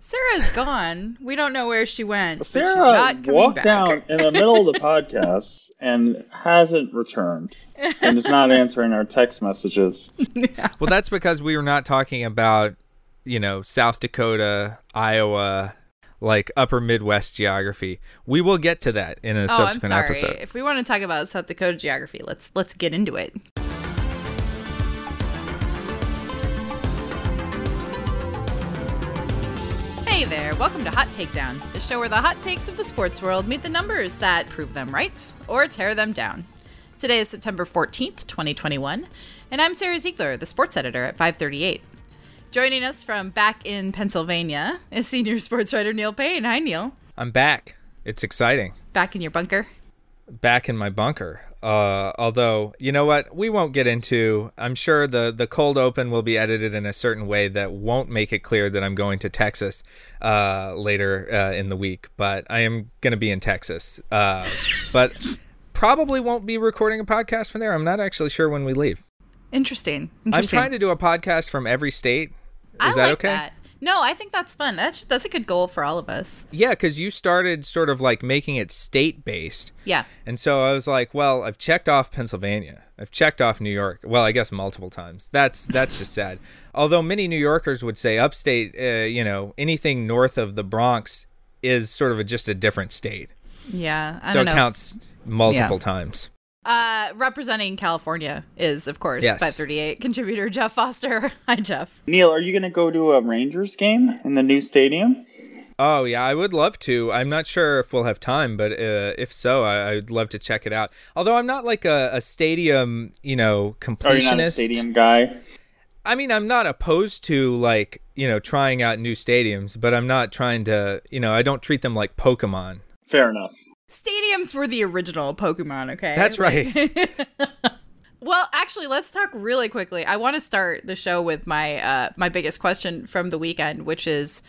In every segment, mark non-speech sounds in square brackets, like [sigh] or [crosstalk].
Sarah's gone. We don't know where she went. but she's Sarah not walked back. down in the middle of the [laughs] podcast and hasn't returned and is not answering our text messages. Well, that's because we were not talking about, you know, South Dakota, Iowa, like upper Midwest geography. We will get to that in a Oh, I'm subsequent sorry. episode. If we want to talk about South Dakota geography, let's let's get into it. Hey there, welcome to Hot Takedown, the show where the hot takes of the sports world meet the numbers that prove them right or tear them down. Today is September 14th, 2021, and I'm Sarah Ziegler, the sports editor at 538. Joining us from back in Pennsylvania is senior sports writer Neil Payne. Hi, Neil. I'm back. It's exciting. Back in your bunker. Back in my bunker. Uh, although, you know what? We won't get into. I'm sure the the cold open will be edited in a certain way that won't make it clear that I'm going to Texas uh, later uh, in the week. But I am going to be in Texas. Uh, [laughs] but probably won't be recording a podcast from there. I'm not actually sure when we leave. Interesting. I'm trying to do a podcast from every state. I Is that like okay? that. No, I think that's fun. That's that's a good goal for all of us. Yeah, because you started sort of like making it state based. Yeah. And so I was like, well, I've checked off Pennsylvania. I've checked off New York. Well, I guess multiple times. That's that's just sad. [laughs] Although many New Yorkers would say upstate, uh, you know, anything north of the Bronx is sort of a, just a different state. Yeah. I so don't it know. counts multiple Yeah. times. Uh, representing California is, of course, Yes. 538 contributor Jeff Foster. [laughs] Hi, Jeff. Neil, are you going to go to a Rangers game in the new stadium? Oh yeah, I would love to. I'm not sure if we'll have time, but uh, if so, I, I'd love to check it out. Although I'm not like a, a stadium, you know, Are you not a completionist. stadium guy? I mean, I'm not opposed to like you know trying out new stadiums, but I'm not trying to you know I don't treat them like Pokemon. Fair enough. Stadiums were the original Pokemon, okay? That's right. [laughs] Well, actually, let's talk really quickly. I want to start the show with my uh, my biggest question from the weekend, which is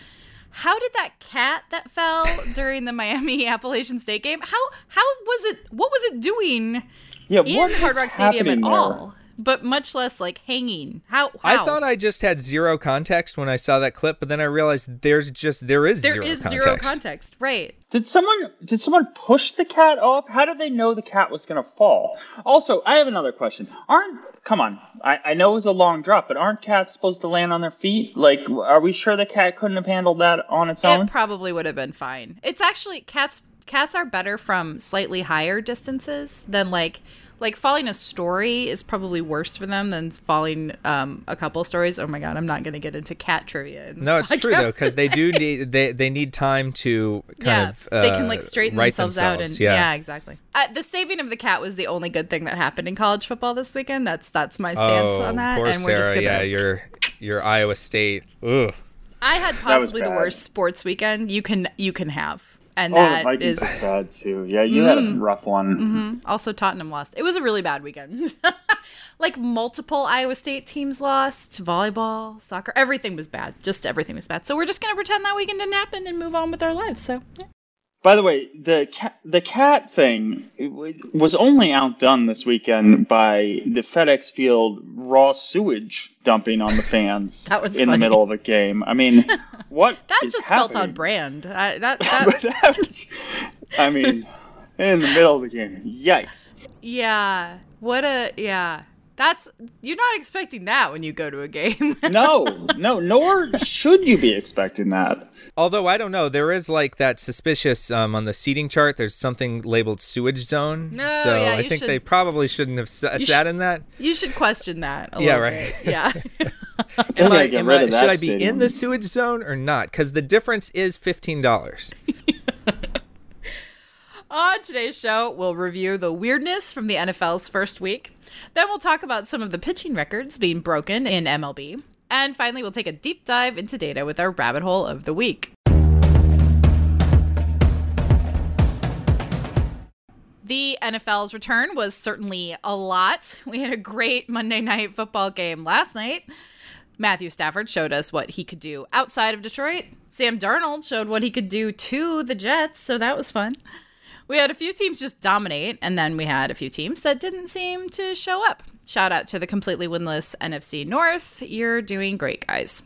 how did that cat that fell [laughs] during the Miami [laughs] Appalachian State game? How how was it? What was it doing Yeah, in what Hard Rock Stadium at there? all? But much less like hanging. How? I thought I just had zero context when I saw that clip, but then I realized there's just there is there zero is context. zero context, right? Did someone did someone push the cat off? How did they know the cat was going to fall? Also, I have another question. Aren't come on? I, I know it was a long drop, but aren't cats supposed to land on their feet? Like, are we sure the cat couldn't have handled that on its own? It probably would have been fine. It's actually cats. Cats are better from slightly higher distances than like like falling a story is probably worse for them than falling um, a couple stories. Oh my god, I'm not going to get into cat trivia. in No, it's true though because they do need they they need time to kind yeah, of uh, they can like straighten right themselves, out and yeah. yeah, exactly. Uh, the saving of the cat was the only good thing that happened in college football this weekend. That's that's my stance oh, on that. poor and we're Sarah. just gonna. Yeah, your your Iowa State. Ugh. I had possibly the worst sports weekend you can you can have, and oh, that Vikings is bad too. Yeah, you had a mm-hmm. rough one. Mm-hmm. Also, Tottenham lost. It was a really bad weekend. [laughs] like multiple Iowa State teams lost. Volleyball, soccer, everything was bad. Just everything was bad. So we're just gonna pretend that weekend didn't happen and move on with our lives. So yeah. By the way, the cat the cat thing was only outdone this weekend by the FedEx Field raw sewage dumping on the fans [laughs] in the middle of a game. I mean, [laughs] what that just felt on brand. I, that, [laughs] that that was- I mean, in the middle of the game, yikes! yeah. What a yeah. That's you're not expecting that when you go to a game. [laughs] No, no, nor should you be expecting that. Although I don't know, there is like that suspicious um, on the seating chart. There's something labeled sewage zone. No, so yeah, I you think should- they probably shouldn't have s- You sat sh- in that. you should question that. A Yeah, little right. bit. Yeah. [laughs] [laughs] Am gotta I, am I- should I be stadium. in the sewage zone or not? Because the difference is fifteen dollars. On today's show, we'll review the weirdness from the NFL's first week. Then we'll talk about some of the pitching records being broken in MLB. And finally, we'll take a deep dive into data with our rabbit hole of the week. The NFL's return was certainly a lot. We had a great Monday night football game last night. Matthew Stafford showed us what he could do outside of Detroit. Sam Darnold showed what he could do to the Jets, so that was fun. We had a few teams just dominate, and then we had a few teams that didn't seem to show up. Shout out to the completely winless NFC North. You're doing great, guys.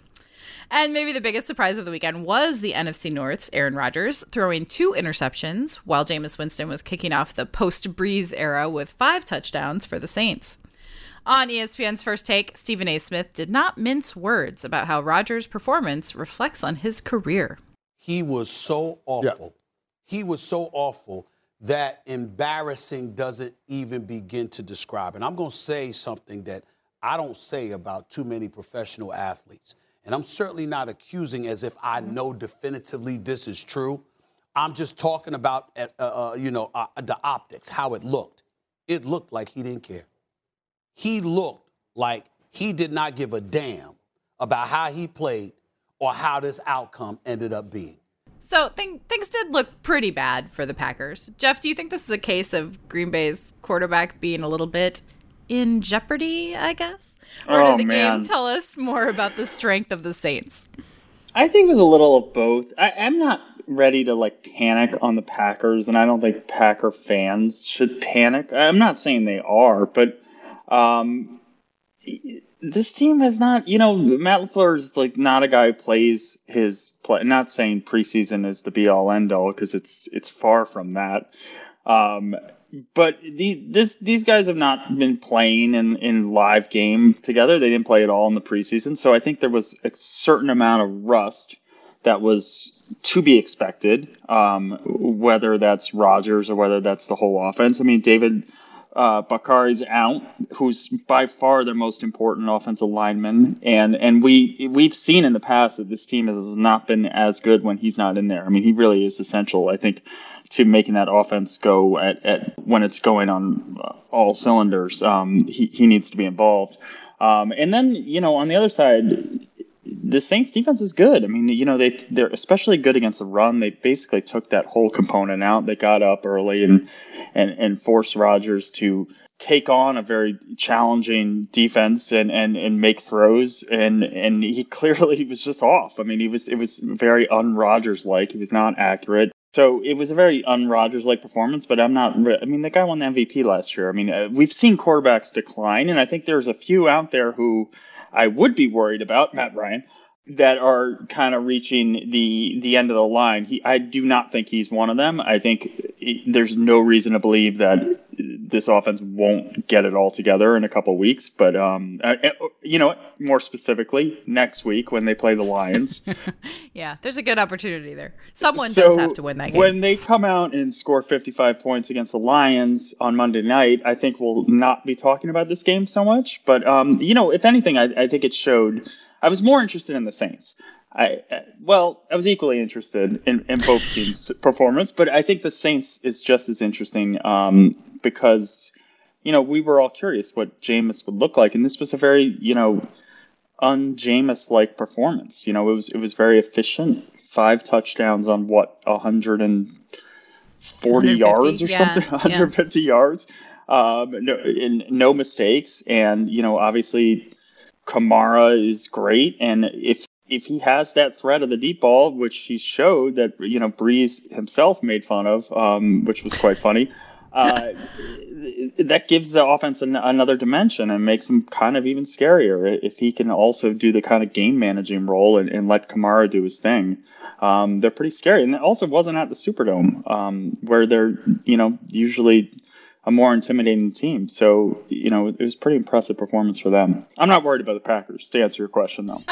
And maybe the biggest surprise of the weekend was the NFC North's Aaron Rodgers throwing two interceptions while Jameis Winston was kicking off the post Brees era with five touchdowns for the Saints. On ESPN's first take, Stephen A. Smith did not mince words about how Rodgers' performance reflects on his career. He was so awful. Yeah. He was so awful that embarrassing doesn't even begin to describe. And I'm going to say something that I don't say about too many professional athletes. And I'm certainly not accusing as if I know definitively this is true. I'm just talking about, uh, uh, you know, uh, the optics, how it looked. It looked like he didn't care he looked like he did not give a damn about how he played or how this outcome ended up being. So th- things did look pretty bad for the Packers. Jeff, do you think this is a case of Green Bay's quarterback being a little bit in jeopardy, I guess? Or oh, did the man. game tell us more about the strength of the Saints? I think it was a little of both. I, I'm not ready to like panic on the Packers, and I don't think Packer fans should panic. I'm not saying they are, but um, this team has not, you know, Matt LaFleur is like not a guy who plays his play. Not saying preseason is the be all end all because it's it's far from that. Um, but the, this these guys have not been playing in in live game together. They didn't play at all in the preseason, so I think there was a certain amount of rust that was to be expected. Um, whether that's Rodgers or whether that's the whole offense. I mean, David uh, Bakhtiari's out, who's by far their most important offensive lineman, and and we we've seen in the past that this team has not been as good when he's not in there. I mean, he really is essential, I think, to making that offense go at, at when it's going on all cylinders. Um, he he needs to be involved. Um, and then you know on the other side, the Saints defense is good. I mean, you know, they they're especially good against the run. They basically took that whole component out. They got up early and and and forced Rodgers to take on a very challenging defense and and and make throws and and he [laughs] clearly was just off. I mean, he was it was very un Rodgers like. He was not accurate. So it was a very un Rodgers like performance, but I'm not. I mean, the guy won the MVP last year. I mean, uh, we've seen quarterbacks decline, and I think there's a few out there who I would be worried about, Matt Ryan, that are kind of reaching the the end of the line. He, I do not think he's one of them. I think there's no reason to believe that this offense won't get it all together in a couple weeks. But um, uh, uh, you know, more specifically, next week when they play the Lions. [laughs] yeah, there's a good opportunity there. Someone so does have to win that game. When they come out and score 55 points against the Lions on Monday night, I think we'll not be talking about this game so much. But um, you know, if anything, I, I think it showed I was more interested in the Saints. I well, I was equally interested in, in both [laughs] teams' performance, but I think the Saints is just as interesting um, because you know we were all curious what Jameis would look like, and this was a very you know un Jameis like performance. You know, it was it was very efficient, five touchdowns on what hundred and forty yards or yeah, something, [laughs] 150 yeah. yards, um, no, no mistakes, and you know obviously Kamara is great, and if if he has that threat of the deep ball, which he showed that you know Brees himself made fun of, um, which was quite funny, uh, [laughs] that gives the offense an, another dimension and makes him kind of even scarier if he can also do the kind of game managing role and, and let Kamara do his thing. Um, they're pretty scary, and it also wasn't at the Superdome um, where they're you know usually a more intimidating team. So, you know, it was pretty impressive performance for them. I'm not worried about the Packers, to answer your question, though.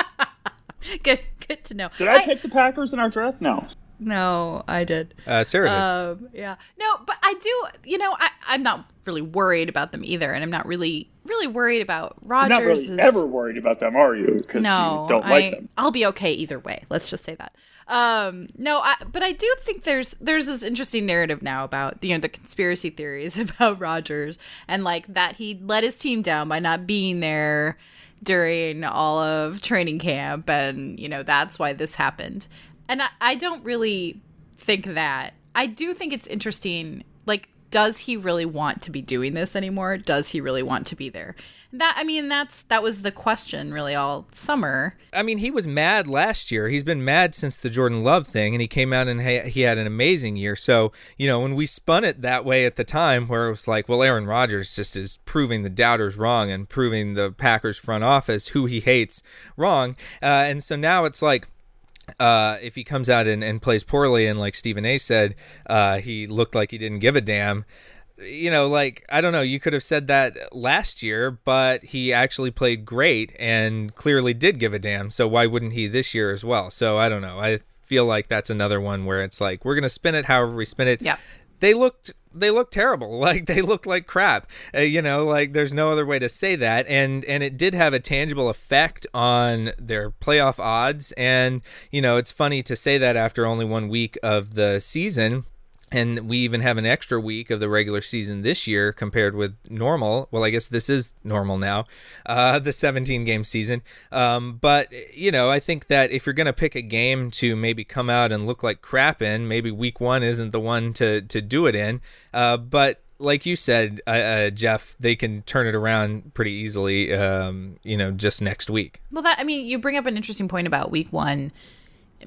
[laughs] good, good to know. Did I, I, pick the Packers in our draft? No. No, I did. Uh, Sarah did. Um, yeah. No, but I do, you know, I, I'm not really worried about them either. And I'm not really, really worried about Rodgers. Not really ever worried about them, are you? Because no, you don't like I, them. I'll be okay either way. Let's just say that. Um, no, I, but I do think there's there's this interesting narrative now about you know the conspiracy theories [laughs] about Rodgers and like that he let his team down by not being there during all of training camp, and you know that's why this happened. And I, I don't really think that. I do think it's interesting, like does he really want to be doing this anymore? Does he really want to be there? That I mean, that's that was the question really all summer. I mean, he was mad last year. He's been mad since the Jordan Love thing, and he came out and he had an amazing year. So you know, when we spun it that way at the time, where it was like, well, Aaron Rodgers just is proving the doubters wrong and proving the Packers front office who he hates wrong, uh, and so now it's like uh, if he comes out and, and plays poorly and like Stephen A said, uh, he looked like he didn't give a damn. You know, like I don't know, you could have said that last year, but he actually played great and clearly did give a damn. So why wouldn't he this year as well? So I don't know. I feel like that's another one where it's like we're gonna spin it however we spin it. Yeah. They looked they look terrible. [laughs] Like they look like crap. Uh, you know, like there's no other way to say that. And and it did have a tangible effect on their playoff odds. And you know, it's funny to say that after only one week of the season and we even have an extra week of the regular season this year compared with normal. Well, I guess this is normal now, uh, the 17 game season. Um, but, you know, I think that if you're going to pick a game to maybe come out and look like crap in, maybe week one isn't the one to, to do it in. Uh, but like you said, uh, uh, Jeff, they can turn it around pretty easily, um, you know, just next week. Well, that, I mean, you bring up an interesting point about week one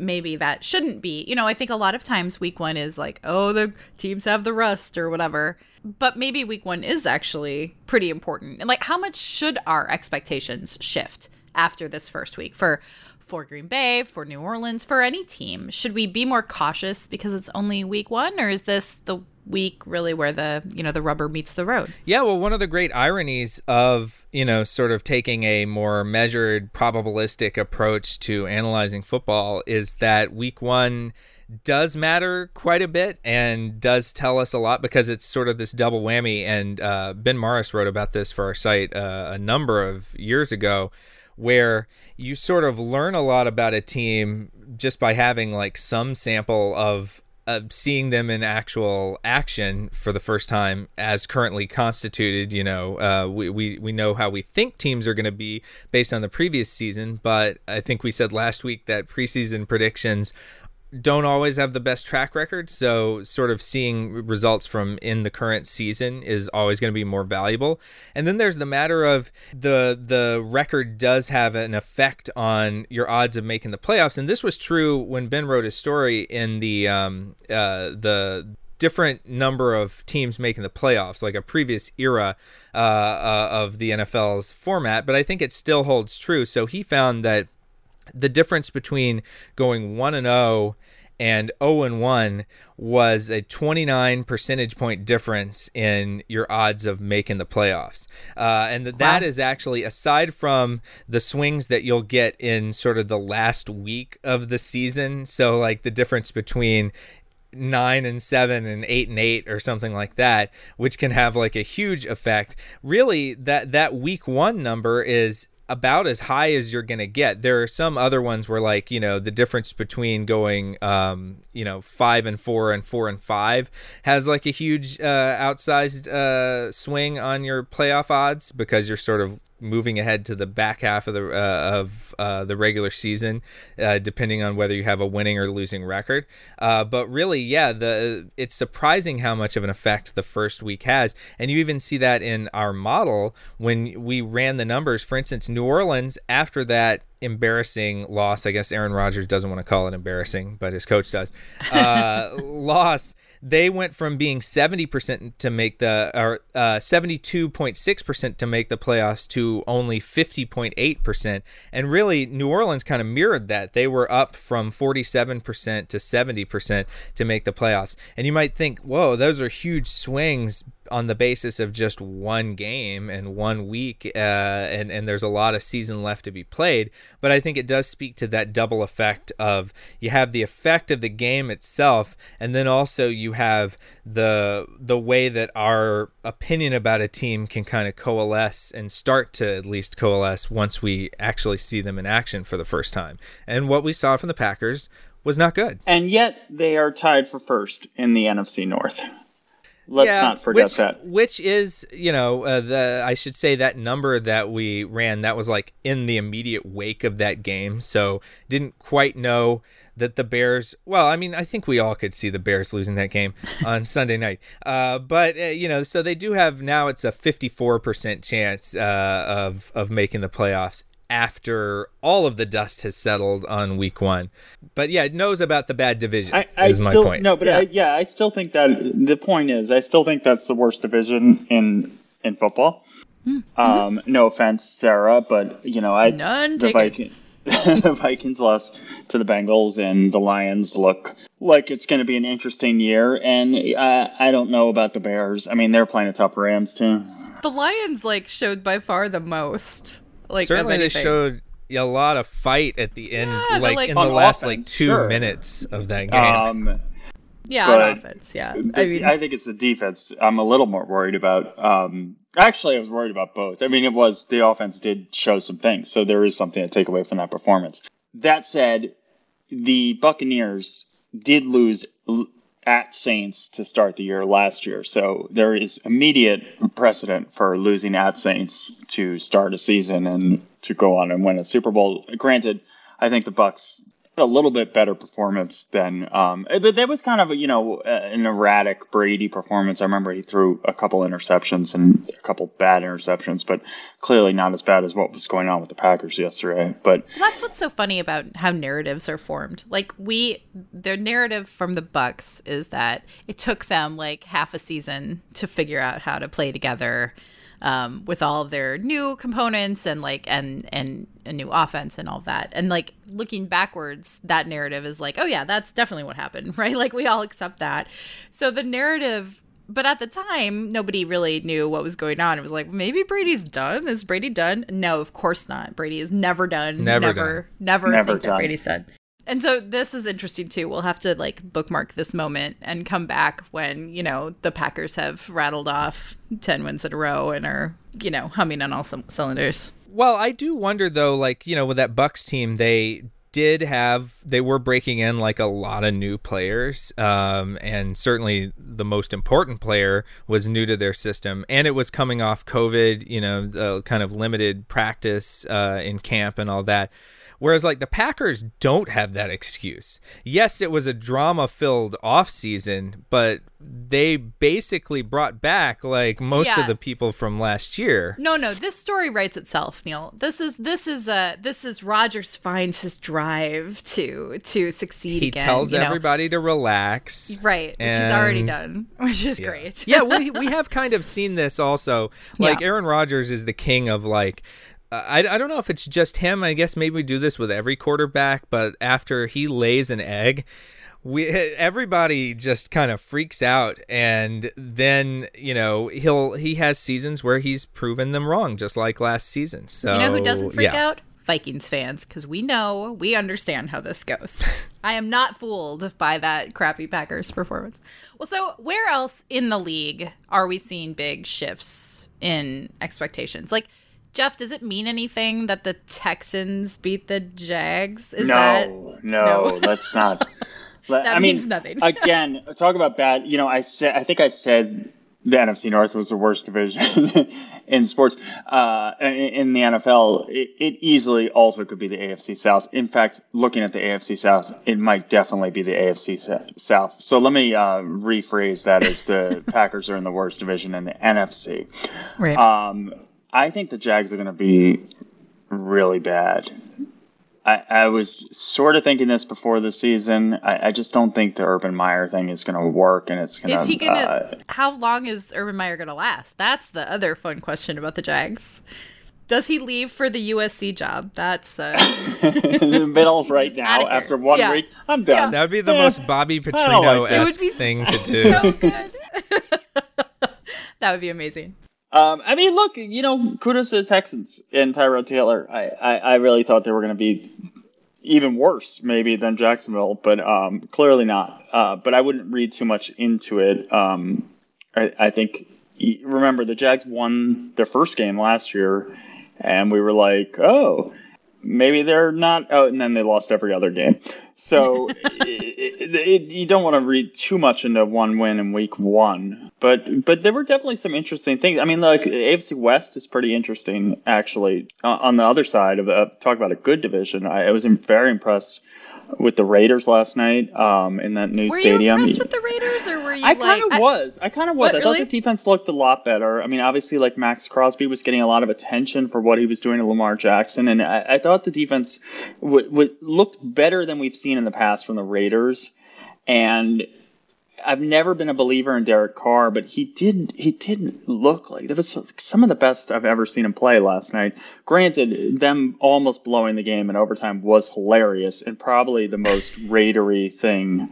maybe that shouldn't be. You know, I think a lot of times week one is like, oh, the teams have the rust or whatever. But maybe week one is actually pretty important. And like, how much should our expectations shift after this first week for for Green Bay, for New Orleans, for any team? Should we be more cautious because it's only week one, or is this the week really where the you know the rubber meets the road yeah well one of the great ironies of you know sort of taking a more measured probabilistic approach to analyzing football is that week one does matter quite a bit and does tell us a lot because it's sort of this double whammy and uh, ben morris wrote about this for our site uh, a number of years ago where you sort of learn a lot about a team just by having like some sample of uh, seeing them in actual action for the first time as currently constituted. You know, uh, we, we, we know how we think teams are going to be based on the previous season, but I think we said last week that preseason predictions don't always have the best track record. So, sort of seeing results from in the current season is always going to be more valuable. And then there's the matter of the the record does have an effect on your odds of making the playoffs. And this was true when Ben wrote his story in the um, uh, the different number of teams making the playoffs, like a previous era uh, uh, of the NFL's format. But I think it still holds true. So he found that the difference between going 1 and 0 and 0 and 1 was a 29 percentage point difference in your odds of making the playoffs. Uh, and that, that is actually aside from the swings that you'll get in sort of the last week of the season. So, like the difference between nine and seven and eight and eight or something like that, which can have like a huge effect. Really, that that week one number is about as high as you're going to get. There are some other ones where, like, you know, the difference between going, um, you know, five and four and four and five has like a huge uh, outsized uh, swing on your playoff odds because you're sort of moving ahead to the back half of the uh, of uh, the regular season, uh, depending on whether you have a winning or losing record. Uh, but really, yeah, the it's surprising how much of an effect the first week has, and you even see that in our model when we ran the numbers. For instance, New Orleans after that embarrassing loss. I guess Aaron Rodgers doesn't want to call it embarrassing, but his coach does. Uh, [laughs] loss they went from being 70% to make the or uh, 72.6% to make the playoffs to only 50.8% and really New Orleans kind of mirrored that. They were up from 47% to 70% to make the playoffs. And you might think whoa those are huge swings on the basis of just one game and one week, uh, and and there's a lot of season left to be played. But I think it does speak to that double effect of you have the effect of the game itself, and then also you have the the way that our opinion about a team can kind of coalesce and start to at least coalesce once we actually see them in action for the first time. And what we saw from the Packers was not good. And yet they are tied for first in the NFC North. Let's yeah, not forget which, that. Which is, you know, uh, the I should say that number that we ran that was like in the immediate wake of that game, so didn't quite know that the Bears. Well, I mean, I think we all could see the Bears losing that game [laughs] on Sunday night. Uh, but uh, you know, so they do have now it's a fifty-four percent chance uh, of of making the playoffs after all of the dust has settled on week one. But yeah, it knows about the bad division. I, I is my still, point. No, but Yeah. I, yeah, I still think that the point is, I still think that's the worst division in in football. Um, no offense, Sarah, but you know, I None the taken. Viking, [laughs] the Vikings lost to the Bengals, and the Lions look like it's going to be an interesting year. And uh, I don't know about the Bears. I mean, they're playing a tough Rams too. The Lions like showed by far the most. Like certainly they anything. showed a lot of fight at the end, Yeah, like, like, in the on last like two sure. minutes of that game. Um, [laughs] Yeah, but- on offense. Yeah, I I, mean, I think it's the defense. I'm a little more worried about. Um, actually, I was worried about both. I mean, it was the offense did show some things, so there is something to take away from that performance. That said, the Buccaneers did lose l- at Saints to start the year last year, so there is immediate precedent for losing at Saints to start a season and to go on and win a Super Bowl. Granted, I think the Bucs a little bit better performance than um but that was kind of you know uh, an erratic Brady performance. I remember he threw a couple interceptions and a couple bad interceptions, but clearly not as bad as what was going on with the Packers yesterday. But that's what's so funny about how narratives are formed. Like we, their narrative from the Bucs is that it took them like half a season to figure out how to play together. Um, with all of their new components and like and and a new offense and all that. And like looking backwards that narrative is like oh yeah that's definitely what happened [laughs] right? Like we all accept that. So the narrative but at the time nobody really knew what was going on. It was like maybe brady's done. Is brady done? No of course not. Brady is never done. Never never never, Never think that done. brady's done and so this is interesting too. We'll have to like bookmark this moment and come back when, you know, the Packers have rattled off 10 wins in a row and are, you know, humming on all c- cylinders. Well, I do wonder though, like you know, with that Bucs team, they did have they were breaking in like a lot of new players, um, and certainly the most important player was new to their system, and it was coming off COVID, you know, the kind of limited practice uh, in camp and all that. Whereas like the Packers don't have that excuse. Yes, it was a drama-filled offseason, but they basically brought back like most Yeah. of the people from last year. No, no, this story writes itself, Neil. This is this is uh this is Rodgers finds his drive to to succeed He again. tells you know? everybody to relax. Right, which he's already done, which is great. yeah, we [laughs] we have kind of seen this also. Like Yeah. Aaron Rodgers is the king of like. I, I don't know if it's just him. I guess maybe we do this with every quarterback, but after he lays an egg, we everybody just kind of freaks out, and then you know he'll he has seasons where he's proven them wrong, just like last season. So You know who doesn't freak yeah. out? Vikings fans, because we know, we understand how this goes. [laughs] I am not fooled by that crappy Packers performance. Well, so where else in the league are we seeing big shifts in expectations? Like, Jeff, does it mean anything that the Texans beat the Jags? Is no, that no, [laughs] that's not. [laughs] That I mean, means nothing. [laughs] again, talk about bad. You know, I said, I think I said the NFC North was the worst division in sports. Uh, in, in the NFL, it, it easily also could be the AFC South. In fact, looking at the AFC South, it might definitely be the AFC South. So let me uh, rephrase that as the Packers are in the worst division in the NFC. right? Um, I think the Jags are going to be really bad. I, I was sort of thinking this before the season. I, I just don't think the Urban Meyer thing is going to work, and it's going to. is he gonna? Uh, how long is Urban Meyer gonna last? That's the other fun question about the Jags. Does he leave for the USC job? That's uh, [laughs] in the middle right now, after one Yeah. week, I'm done. That would be the Eh, most Bobby Petrino like that. It would esque be thing to so do. good. [laughs] that would be amazing. Um, I mean, look, you know, kudos to the Texans and Tyrod Taylor. I, I, I really thought they were going to be even worse, maybe, than Jacksonville, but um, clearly not. Uh, but I wouldn't read too much into it. Um, I, I think, remember, the Jags won their first game last year, and we were like, oh, maybe they're not. Oh, and then they lost every other game. So [laughs] i- i- it, you don't want to read too much into one win in week one, but but there were definitely some interesting things. I mean, like AFC West is pretty interesting actually. Uh, on the other side of uh, talk about a good division, I, I was very impressed with the Raiders last night um, in that new were stadium. you impressed with the Raiders, or were you? I like, kind of was. I kind of was. What, I thought really? the defense looked a lot better. I mean, obviously, like Maxx Crosby was getting a lot of attention for what he was doing to Lamar Jackson, and I, I thought the defense w- w- looked better than we've seen in the past from the Raiders. And I've never been a believer in Derek Carr, but he did he didn't look like that was some of the best I've ever seen him play last night. Granted, them almost blowing the game in overtime was hilarious and probably the most Raidery thing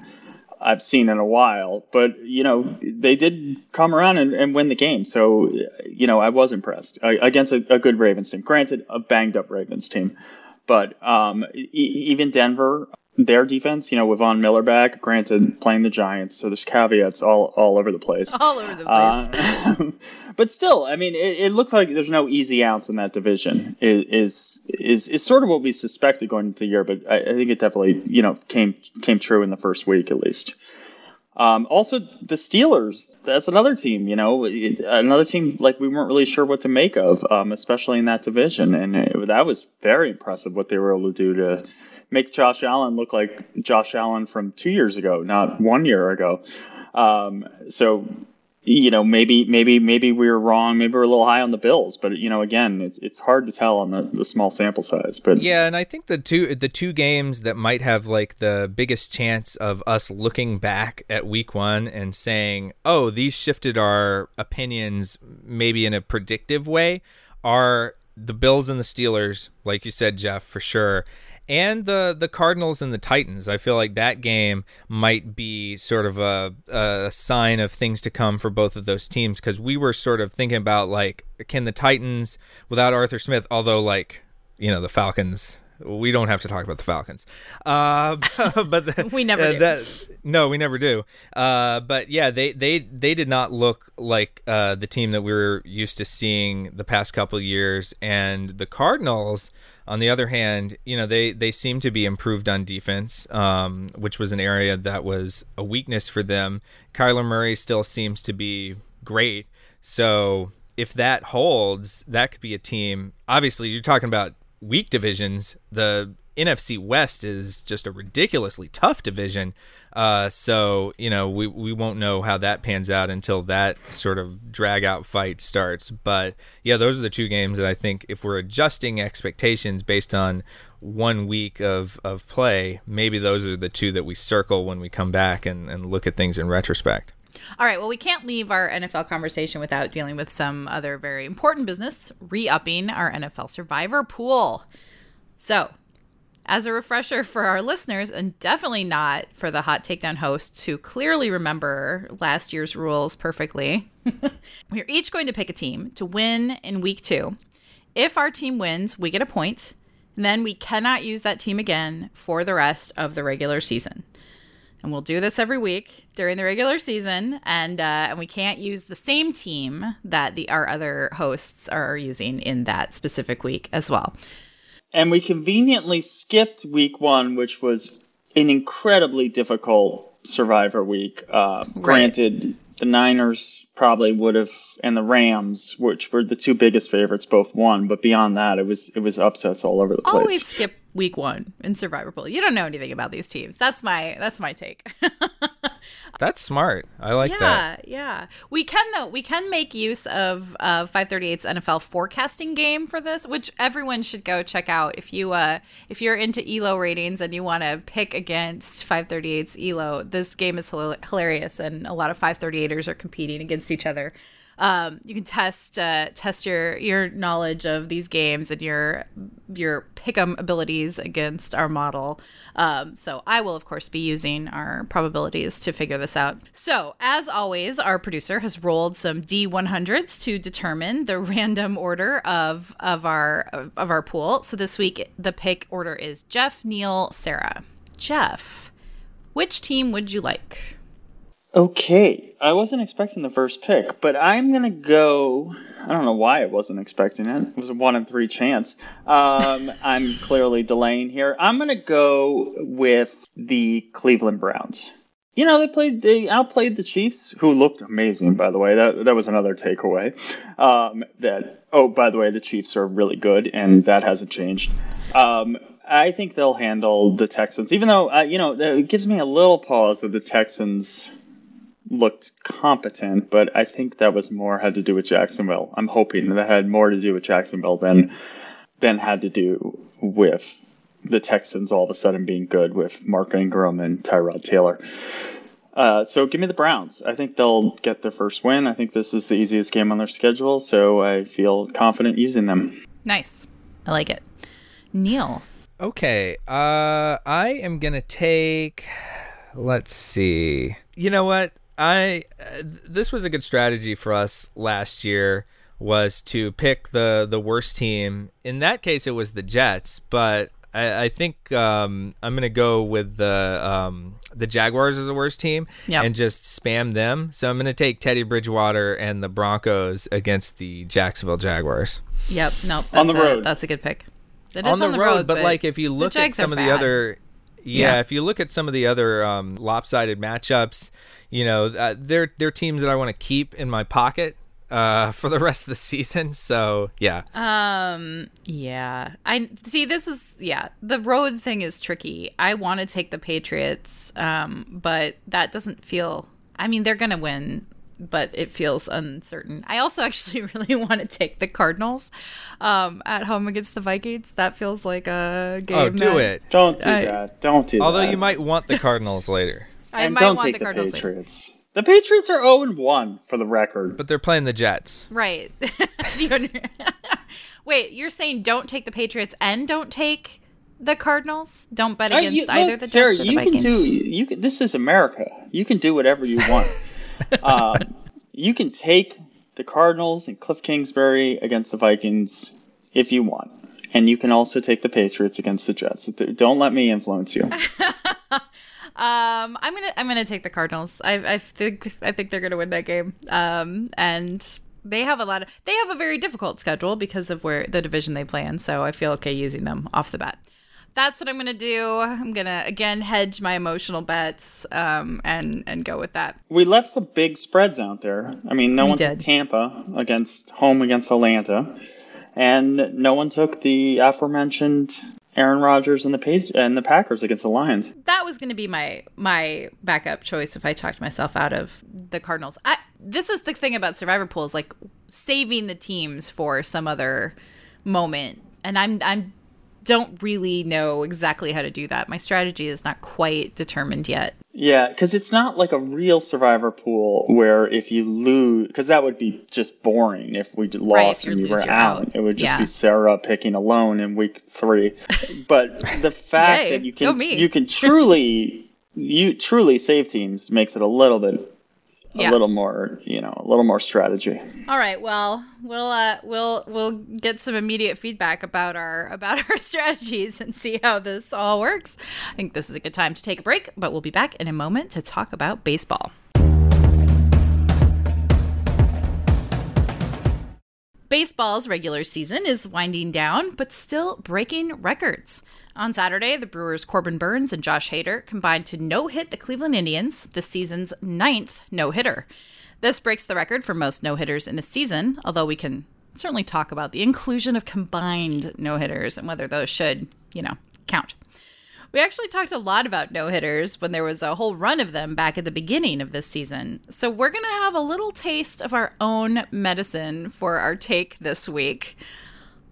I've seen in a while. But you know, they did come around and, and win the game, so you know I was impressed uh, against a, a good Ravens team. Granted, a banged up Ravens team, but um, e- even Denver their defense, you know, with Von Miller back, granted playing the Giants, so there's caveats all, all over the place. [laughs] all over the place. Uh, [laughs] but still, I mean, it, it, looks like there's no easy outs in that division. Is is is, is sort of what we suspected going into the year, but I, I, think it definitely, you know, came came true in the first week at least. Um, also, the Steelers. That's another team. You know, another team like we weren't really sure what to make of, um, especially in that division, and it, that was very impressive what they were able to do to make Josh Allen look like Josh Allen from two years ago, not one year ago. Um, so, you know, maybe maybe maybe we were wrong. Maybe we're a little high on the Bills, but you know, again, it's it's hard to tell on the, the small sample size. But yeah, and I think the two the two games that might have like the biggest chance of us looking back at Week One and saying, "Oh, these shifted our opinions," maybe in a predictive way, are the Bills and the Steelers, like you said, Jeff, for sure and the the Cardinals and the Titans. I feel like that game might be sort of a, a sign of things to come for both of those teams because we were sort of thinking about like, can the Titans without Arthur Smith? Although like you know the Falcons. We don't have to talk about the Falcons, uh, [laughs] but the, [laughs] we never uh, do. That, no, we never do. Uh, but yeah, they they they did not look like uh, the team that we were used to seeing the past couple years, and the Cardinals on the other hand, you know they they seem to be improved on defense, um, which was an area that was a weakness for them. Kyler Murray still seems to be great, so if that holds, that could be a team. Obviously, you're talking about weak divisions. The NFC West is just a ridiculously tough division. Uh, so you know we we won't know how that pans out until that sort of drag out fight starts. But yeah, those are the two games that I think if we're adjusting expectations based on one week of of play, maybe those are the two that we circle when we come back and, and look at things in retrospect. All right. Well, we can't leave our NFL conversation without dealing with some other very important business re upping our NFL survivor pool. So, as a refresher for our listeners, and definitely not for the hot takedown hosts who clearly remember last year's rules perfectly, [laughs] we're each going to pick a team to win in week two. If our team wins, we get a point. Then we cannot use that team again for the rest of the regular season and we'll do this every week during the regular season and uh, and we can't use the same team that the our other hosts are using in that specific week as well and we conveniently skipped week one which was an incredibly difficult survivor week uh, right. granted the niners probably would have and the rams which were the two biggest favorites both won but beyond that it was it was upsets all over the place. Always skip week one in survivor pool you don't know anything about these teams. That's my that's my take [laughs] that's smart. I like yeah, that. Yeah yeah. We can though we can make use of uh 538's nfl forecasting game for this which everyone should go check out if you uh if you're into elo ratings and you want to pick against 538's elo this game is hilarious and a lot of 538ers are competing against each other um, you can test uh, test your your knowledge of these games and your your pick'em abilities against our model. Um, so I will of course be using our probabilities to figure this out. So as always, our producer has rolled some D100s to determine the random order of of our of our pool. So this week the pick order is Jeff, Neil, Sarah. Jeff, which team would you like? Okay, I wasn't expecting the first pick, but I'm gonna go. I don't know why I wasn't expecting it. It was a one in three chance. Um, [laughs] I'm clearly delaying here. I'm gonna go with the Cleveland Browns. You know, they played, they outplayed the Chiefs, who looked amazing, by the way. That that was another takeaway. Um, that oh, by the way, the Chiefs are really good, and that hasn't changed. Um, I think they'll handle the Texans, even though uh, you know it gives me a little pause that the Texans looked competent, but I think that was more had to do with Jacksonville. I'm hoping that had more to do with Jacksonville than than had to do with the Texans all of a sudden being good with Mark Ingram and Tyrod Taylor. Uh, so give me the Browns. I think they'll get their first win. I think this is the easiest game on their schedule, so I feel confident using them. Nice. I like it. Neil. Okay. Uh, I am gonna take. Let's see. You know what? I uh, this was a good strategy for us last year was to pick the the worst team. In that case, it was the Jets, but I, I think um, I'm gonna go with the um, the Jaguars as the worst team Yep. and just spam them. So I'm gonna take Teddy Bridgewater and the Broncos against the Jacksonville Jaguars. Yep. Nope. That's On the a, road. That's a good pick. It is on the, road, but, like if you look at some are of the other yeah, Yeah. if you look at some of the other um, lopsided matchups you know uh, they're they're teams that i want to keep in my pocket uh, [laughs] for the rest of the season so yeah Um. Yeah. I see. This is yeah. The road thing is tricky. I want to take the Patriots, um, but that doesn't feel. I mean, they're gonna win, but it feels uncertain. I also actually [laughs] really want to take the Cardinals, um, at home against the Vikings. That feels like a game. oh do that it Don't do I- that. Don't do that. although that. you might want the [laughs] cardinals later I and might don't want take the the, Cardinals. Patriots. The Patriots are 0 1 for the record. but they're playing the jets Right. [laughs] You Wait, you're saying don't take the Patriots and don't take the Cardinals? Don't bet Uh, against you- either look, the Sarah, Jets or the you Vikings. Can do, you can, this is America. You can do whatever you want. Um, [laughs] you can take the Cardinals and Cliff Kingsbury against the Vikings if you want. And you can also take the Patriots against the Jets. Don't let me influence you. [laughs] Um, I'm gonna I'm gonna take the Cardinals. I I think I think they're gonna win that game. Um, and they have a lot of they have a very difficult schedule because of where the division they play in. So I feel okay using them off the bat. That's what I'm gonna do. I'm gonna again hedge my emotional bets. Um, and and go with that. we left some big spreads out there. I mean, no We one did. took Tampa against home against Atlanta, and no one took the aforementioned Aaron Rodgers and the Page and the Packers against the Lions. that was going to be my my backup choice if I talked myself out of the Cardinals. I this is the thing about survivor pools like saving the teams for some other moment. And I'm I'm don't really know exactly how to do that. My strategy is not quite determined yet. Yeah, because it's not like a real survivor pool where if you lose, because that would be just boring if we lost if and you were out. out. It would just Yeah. be Sarah picking alone in week three. But the [laughs] fact Yay, that you can you can truly you truly save teams makes it a little bit a little more you know a little more strategy. All right, well, we'll uh we'll we'll get some immediate feedback about our about our [laughs] strategies and see how this all works. I think this is a good time to take a break, but we'll be back in a moment to talk about baseball. Baseball's regular season is winding down, but still breaking records. On Saturday, the Brewers' Corbin Burnes and Josh Hader combined to no hit the Cleveland Indians, the season's ninth no hitter. This breaks the record for most no hitters in a season, although we can certainly talk about the inclusion of combined no hitters and whether those should, you know, count. We actually talked a lot about no hitters when there was a whole run of them back at the beginning of this season. So we're going to have a little taste of our own medicine for our take this week.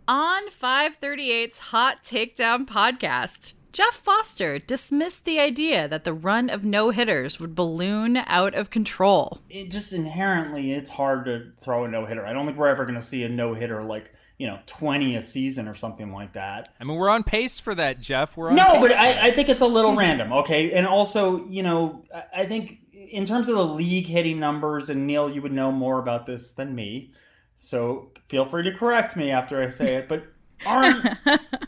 On 538's Hot Takedown podcast, Jeff Foster dismissed the idea that the run of no hitters would balloon out of control. it just inherently it's hard to throw a no hitter. I don't think we're ever going to see a no hitter like you know twenty a season or something like that. i mean we're on pace for that jeff we're on No, pace but. I, I think it's a little hmm. random. Okay, and also you know I- I think in terms of the league hitting numbers, and Neil, you would know more about this than me, so feel free to correct me after I say it. But [laughs] Aren't,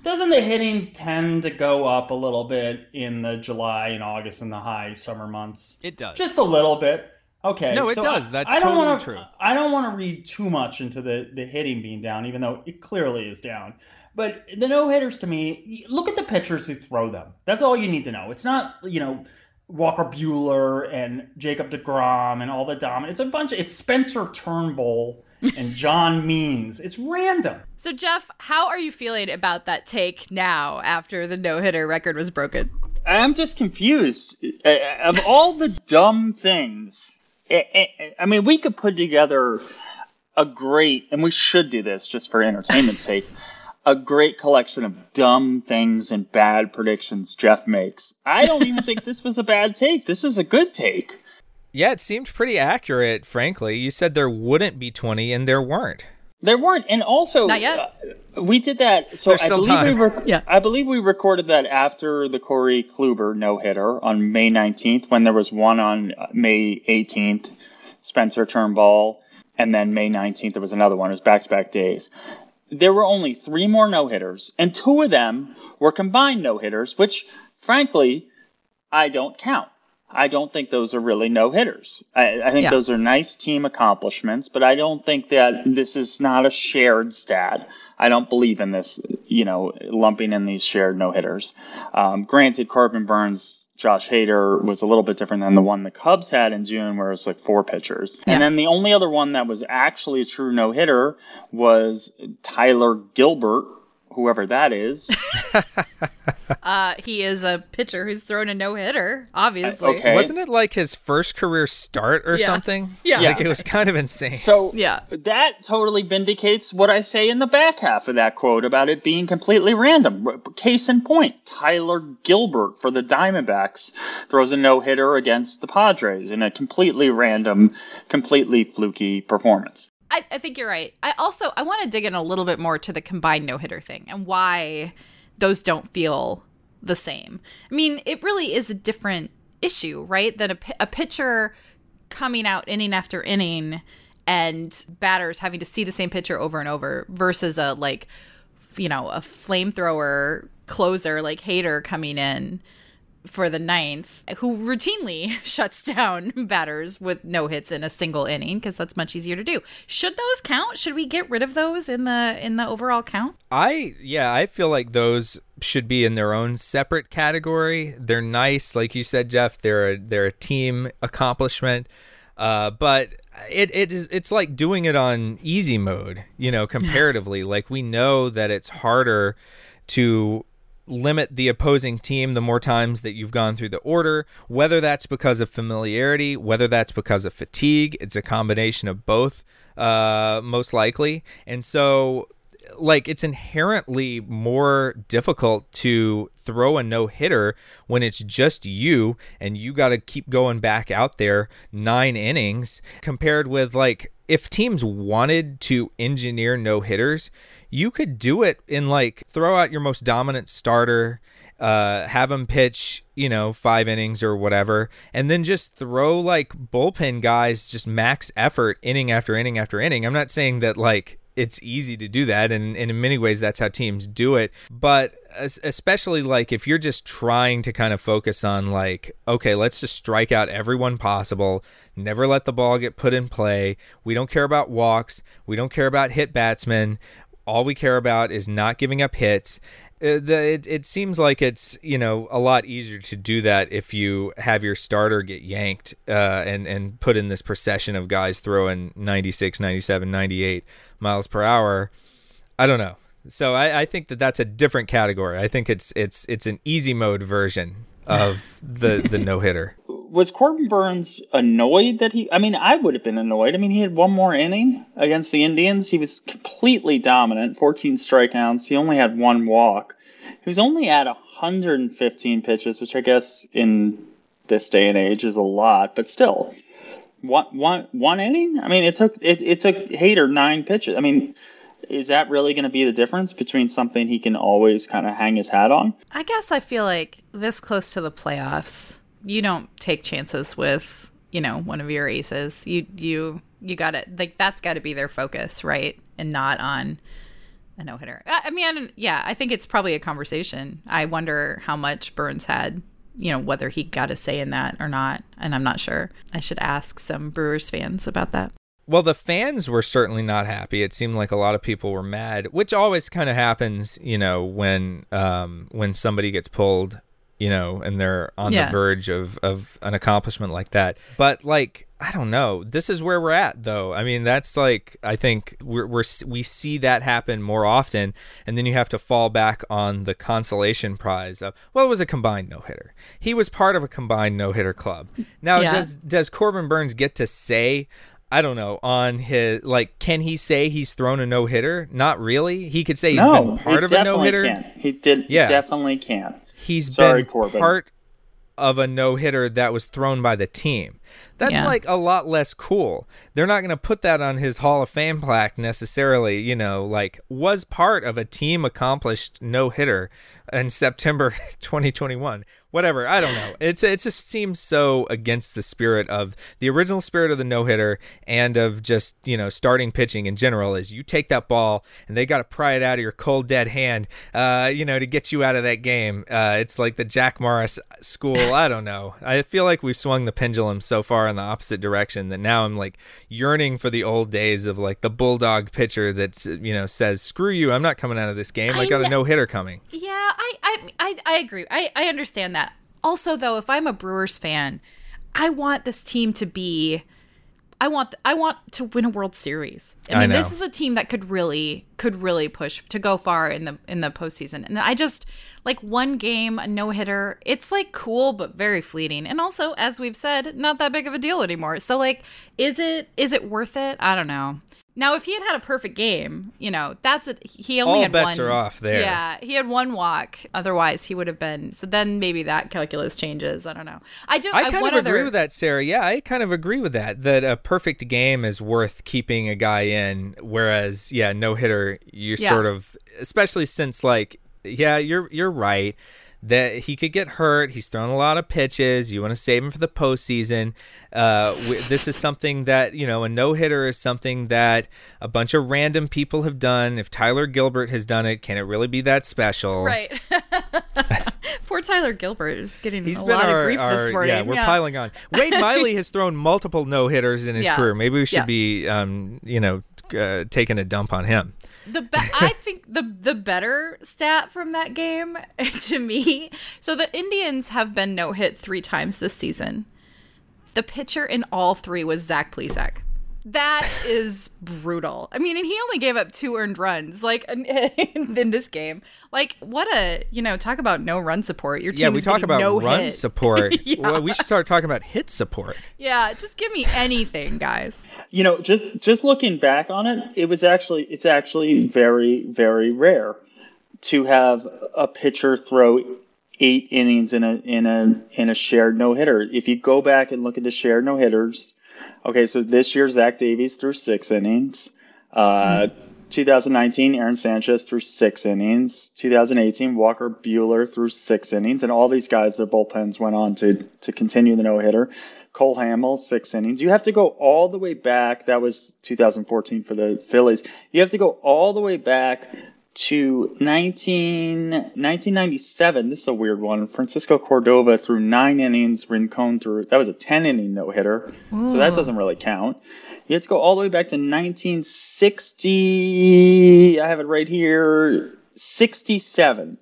doesn't the hitting tend to go up a little bit in the July and August and the high summer months? It does. Just a little bit. Okay. No, it so does. That's I don't totally wanna, true. I don't want to read too much into the, the hitting being down, even though it clearly is down. But the no hitters to me, look at the pitchers who throw them. That's all you need to know. It's not, you know, Walker Buehler and Jacob DeGrom and all the dominant. It's a bunch of, it's Spencer Turnbull [laughs] and John Means. It's random. So, Jeff, how are you feeling about that take now after the no hitter record was broken? I'm just confused. Uh, Of all the dumb things, I- mean, we could put together a great, and we should do this just for entertainment's [laughs] sake, a great collection of dumb things and bad predictions Jeff makes. I don't even think this was a bad take. This is a good take. Yeah, it seemed pretty accurate, frankly. You said there wouldn't be 20, and there weren't. There weren't, and also Not yet. uh, we did that. So There's I still believe time. we rec- Yeah. I believe we recorded that after the Corey Kluber no hitter on May 19th, when there was one on uh, May 18th, Spencer Turnbull, and then May 19th there was another one. It was back to back days. There were only three more no hitters, and two of them were combined no hitters, which frankly I don't count. I don't think those are really no hitters. I, I think Yeah. those are nice team accomplishments, but I don't think that this is not a shared stat. I don't believe in this, you know, lumping in these shared no hitters. Um, granted, Corbin Burnes, Josh Hader was a little bit different than the one the Cubs had in June, where it was like four pitchers. Yeah. And then the only other one that was actually a true no hitter was Tyler Gilbert, whoever that is. [laughs] [laughs] Uh, he is a pitcher who's thrown a no hitter, obviously. okay. Wasn't it like his first career start or Yeah. something? [laughs] Yeah. Like it was kind of insane. So Yeah. that totally vindicates what I say in the back half of that quote about it being completely random. Case in point, Tyler Gilbert for the Diamondbacks throws a no hitter against the Padres in a completely random, completely fluky performance. I, I think you're right. I also I want to dig in a little bit more to the combined no hitter thing and why those don't feel the same. I mean, it really is a different issue, right? Than a, a pitcher coming out inning after inning and batters having to see the same pitcher over and over versus a like you know a flamethrower closer like Hader coming in for the ninth, who routinely [laughs] shuts down [laughs] batters with no hits in a single inning because that's much easier to do. Should those count? Should we get rid of those in the in the overall count? I yeah, I feel like those should be in their own separate category. They're nice, like you said, Jeff. They're a, they're a team accomplishment, uh, but it it is it's like doing it on easy mode. You know, [laughs] comparatively, like we know that it's harder to limit the opposing team the more times that you've gone through the order, whether that's because of familiarity, whether that's because of fatigue. It's a combination of both, uh, most likely. And so, like, it's inherently more difficult to throw a no hitter when it's just you and you got to keep going back out there nine innings compared with, like, if teams wanted to engineer no hitters, you could do it in like throw out your most dominant starter, uh, have him pitch, you know, five innings or whatever, and then just throw like bullpen guys just max effort inning after inning after inning. I'm not saying that like it's easy to do that and, and in many ways that's how teams do it. But especially like if you're just trying to kind of focus on like okay let's just strike out everyone possible never let the ball get put in play we don't care about walks we don't care about hit batsmen all we care about is not giving up hits uh, the, it, it seems like it's you know a lot easier to do that if you have your starter get yanked uh, and and put in this procession of guys throwing 96 97 98 miles per hour i don't know so I, I think that that's a different category i think it's it's it's an easy mode version of the the [laughs] no hitter Was Corbin Burnes annoyed that he? I mean, I would have been annoyed. I mean, he had one more inning against the Indians. He was completely dominant, 14 strikeouts. He only had one walk. Was only at 115 pitches, which I guess in this day and age is a lot, but still, one one one inning. I mean, it took it, it took Hader nine pitches. I mean. Is that really going to be the difference between something he can always kind of hang his hat on? I guess I feel like this close to the playoffs, you don't take chances with, you know, one of your aces. You you you got to like that's got to be their focus, right? And not on a no hitter. I, mean, yeah, I think it's probably a conversation. I wonder how much Burnes had, you know, whether he got a say in that or not. And I'm not sure. I should ask some Brewers fans about that. Well, the fans were certainly not happy. It seemed like a lot of people were mad, which always kind of happens, you know, when um, when somebody gets pulled, you know, and they're on Yeah. the verge of of an accomplishment like that. But like, I don't know. This is where we're at, though. I mean, that's like I think we're, we're we see that happen more often, and then you have to fall back on the consolation prize of well, it was a combined no hitter. He was part of a combined no hitter club. Now, Yeah. does does Corbin Burnes get to say? I don't know on his like can he say he's thrown a no hitter? Not really. He could say he's no, been part he of a no hitter. He did. Yeah. Definitely can. He's Sorry, been Corbin. part of a no hitter that was thrown by the team. That's Yeah. like a lot less cool. They're not going to put that on his Hall of Fame plaque necessarily, you know, like was part of a team accomplished no hitter in September [laughs] 2021. Whatever, I don't know. It's it just seems so against the spirit of the original spirit of the no hitter and of just you know starting pitching in general. Is you take that ball and they got to pry it out of your cold dead hand, uh, you know, to get you out of that game. Uh, it's like the Jack Morris school. I don't know. I feel like we've swung the pendulum so far in the opposite direction that now I'm like yearning for the old days of like the bulldog pitcher that's you know says screw you, I'm not coming out of this game. I, I got a no hitter coming. Yeah, I, I, I, I agree. I, I understand that. Also, though, if I'm a Brewers fan, I want this team to be. I want I want to win a World Series. I I mean, know. this is a team that could really could really push to go far in the in the postseason. And I just like one game, a no hitter. It's like cool but very fleeting. And also, as we've said, not that big of a deal anymore. So like, is it is it worth it? I don't know. Now, if he had had a perfect game, you know, that's it. He only All had bets one. are off there. Yeah, he had one walk. Otherwise, he would have been. So then maybe that calculus changes. I don't know. I do. I kind one of agree other- with that, Sarah. Yeah, I kind of agree with that. That a perfect game is worth keeping a guy in, whereas yeah, no hitter, you Yeah. sort of, especially since like yeah, you're you're right that he could get hurt. He's thrown a lot of pitches. You want to save him for the postseason. Uh, this is something that you know a no hitter is something that a bunch of random people have done. If Tyler Gilbert has done it, can it really be that special? Right. [laughs] Poor Tyler Gilbert is getting He's a been lot our, of grief our- this morning. yeah, we're piling on. Wade Miley [laughs] has thrown multiple no hitters in his Yeah. career. Maybe we should Yeah. be, um, you know, uh, taking a dump on him. The be- I [laughs] think the the better stat from that game [laughs] to me. So the Indians have been no hit three times this season. The pitcher in all three was Zach Plesac. That is brutal. I mean, and he only gave up two earned runs, like in, [laughs] in this game. Like, what a you know, talk about no run support. Your team Yeah, we is talk about no run hit. support. [laughs] Yeah. Well, we should start talking about hit support. Yeah, just give me anything, guys. You know, just just looking back on it, it was actually it's actually very very rare to have a pitcher throw eight innings in a in a in a shared no hitter. If you go back and look at the shared no hitters, okay, so this year Zach Davies threw six innings. Uh, 2019, Aaron Sanchez threw six innings. 2018, Walker Buehler threw six innings, and all these guys, their bullpens went on to to continue the no hitter. Cole Hamels, six innings. You have to go all the way back. That was 2014 for the Phillies. You have to go all the way back to 19, 1997. This is a weird one. Francisco Cordova threw nine innings. Rincon threw, that was a 10 inning no hitter. So that doesn't really count. You have to go all the way back to 1960. I have it right here 67,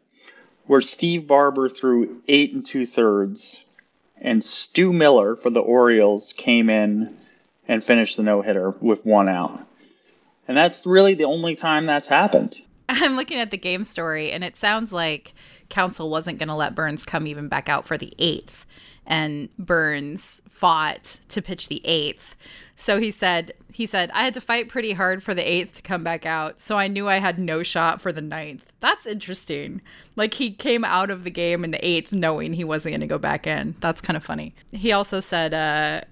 where Steve Barber threw eight and two thirds and Stu Miller for the Orioles came in and finished the no hitter with one out. And that's really the only time that's happened. I'm looking at the game story, and it sounds like Counsell wasn't going to let Burnes come even back out for the eighth. And Burnes fought to pitch the eighth. So he said, he said, I had to fight pretty hard for the eighth to come back out. So I knew I had no shot for the ninth. That's interesting. Like he came out of the game in the eighth knowing he wasn't going to go back in. That's kind of funny. He also said, uh,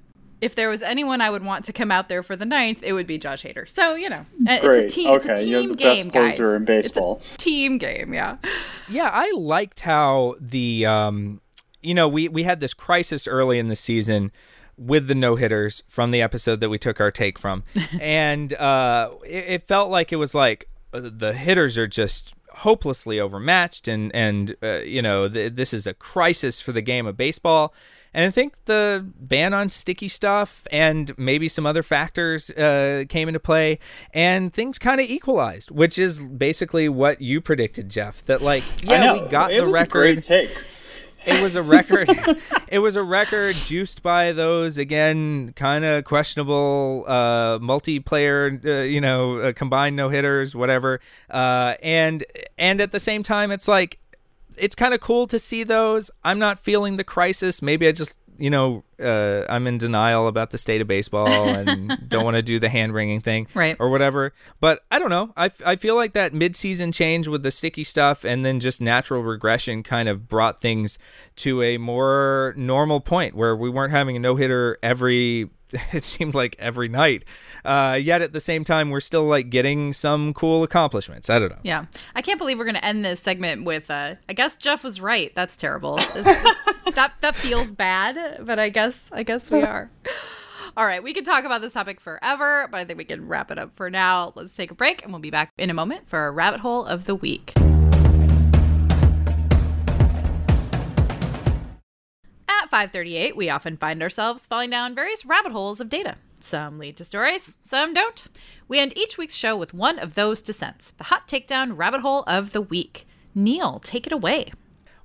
if there was anyone I would want to come out there for the ninth, it would be Josh Hader. So you know, uh, it's a Great. team. It's a Okay, you're team the best game, guys. in baseball. It's a team game. Yeah. Yeah, I liked how the um, you know we we had this crisis early in the season with the no hitters from the episode that we took our take from, [laughs] and uh, it, it felt like it was like uh, the hitters are just hopelessly overmatched, and and uh, you know th- this is a crisis for the game of baseball. And I think the ban on sticky stuff and maybe some other factors uh, came into play, and things kind of equalized, which is basically what you predicted, Jeff. That like, yeah, we got it the record. Great take. It was a record. [laughs] it was a record juiced by those again, kind of questionable uh, multiplayer, uh, you know, uh, combined no hitters, whatever. Uh, and and at the same time, it's like it's kind of cool to see those. I'm not feeling the crisis. Maybe I just you know, uh, I'm in denial about the state of baseball and [laughs] don't want to do the hand wringing thing, right, or whatever. But I don't know. I, f- I feel like that mid season change with the sticky stuff and then just natural regression kind of brought things to a more normal point where we weren't having a no hitter every [laughs] it seemed like every night. Uh, yet at the same time, we're still like getting some cool accomplishments. I don't know. Yeah, I can't believe we're going to end this segment with. Uh, I guess Jeff was right. That's terrible. It's, it's, [laughs] that that feels bad, but I guess I guess we are. [laughs] All right, we could talk about this topic forever, but I think we can wrap it up for now. Let's take a break, and we'll be back in a moment for a rabbit hole of the week. At 538, we often find ourselves falling down various rabbit holes of data. Some lead to stories, some don't. We end each week's show with one of those descents, the hot takedown rabbit hole of the week. Neil, take it away.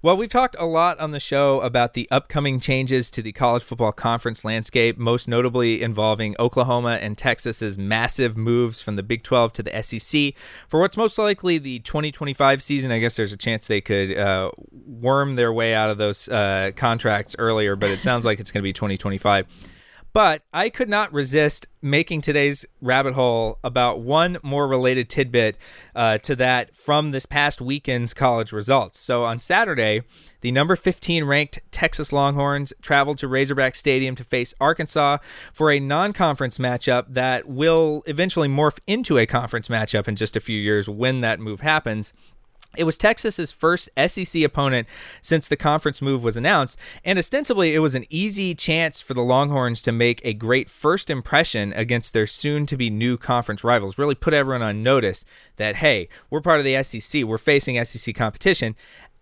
Well, we've talked a lot on the show about the upcoming changes to the college football conference landscape, most notably involving Oklahoma and Texas's massive moves from the Big 12 to the SEC. For what's most likely the 2025 season, I guess there's a chance they could uh, worm their way out of those uh, contracts earlier, but it sounds like it's going to be 2025. But I could not resist making today's rabbit hole about one more related tidbit uh, to that from this past weekend's college results. So on Saturday, the number 15 ranked Texas Longhorns traveled to Razorback Stadium to face Arkansas for a non conference matchup that will eventually morph into a conference matchup in just a few years when that move happens. It was Texas's first SEC opponent since the conference move was announced, and ostensibly it was an easy chance for the Longhorns to make a great first impression against their soon to be new conference rivals. Really put everyone on notice that, hey, we're part of the SEC, we're facing SEC competition.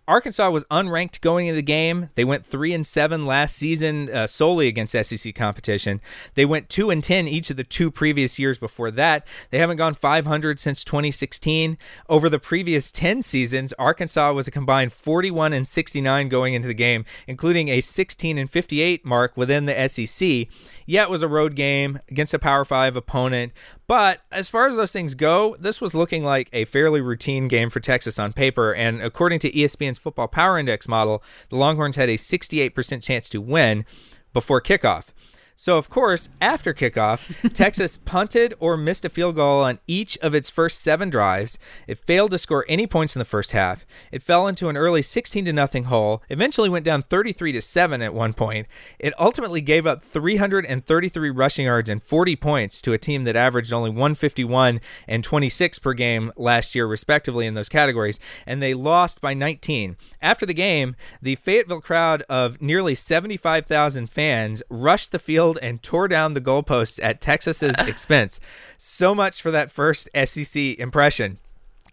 Arkansas was unranked going into the game. They went three and seven last season uh, solely against SEC competition. They went two and ten each of the two previous years before that. They haven't gone 500 since 2016. Over the previous 10 seasons, Arkansas was a combined 41 and 69 going into the game, including a 16 and 58 mark within the SEC. Yeah, it was a road game against a Power Five opponent, but as far as those things go, this was looking like a fairly routine game for Texas on paper. And according to ESPN's Football Power Index model, the Longhorns had a 68% chance to win before kickoff. So, of course, after kickoff, [laughs] Texas punted or missed a field goal on each of its first seven drives. It failed to score any points in the first half. It fell into an early 16 to nothing hole, eventually went down 33 to 7 at one point. It ultimately gave up 333 rushing yards and 40 points to a team that averaged only 151 and 26 per game last year, respectively, in those categories, and they lost by 19. After the game, the Fayetteville crowd of nearly 75,000 fans rushed the field and tore down the goalposts at Texas's [laughs] expense. So much for that first SEC impression.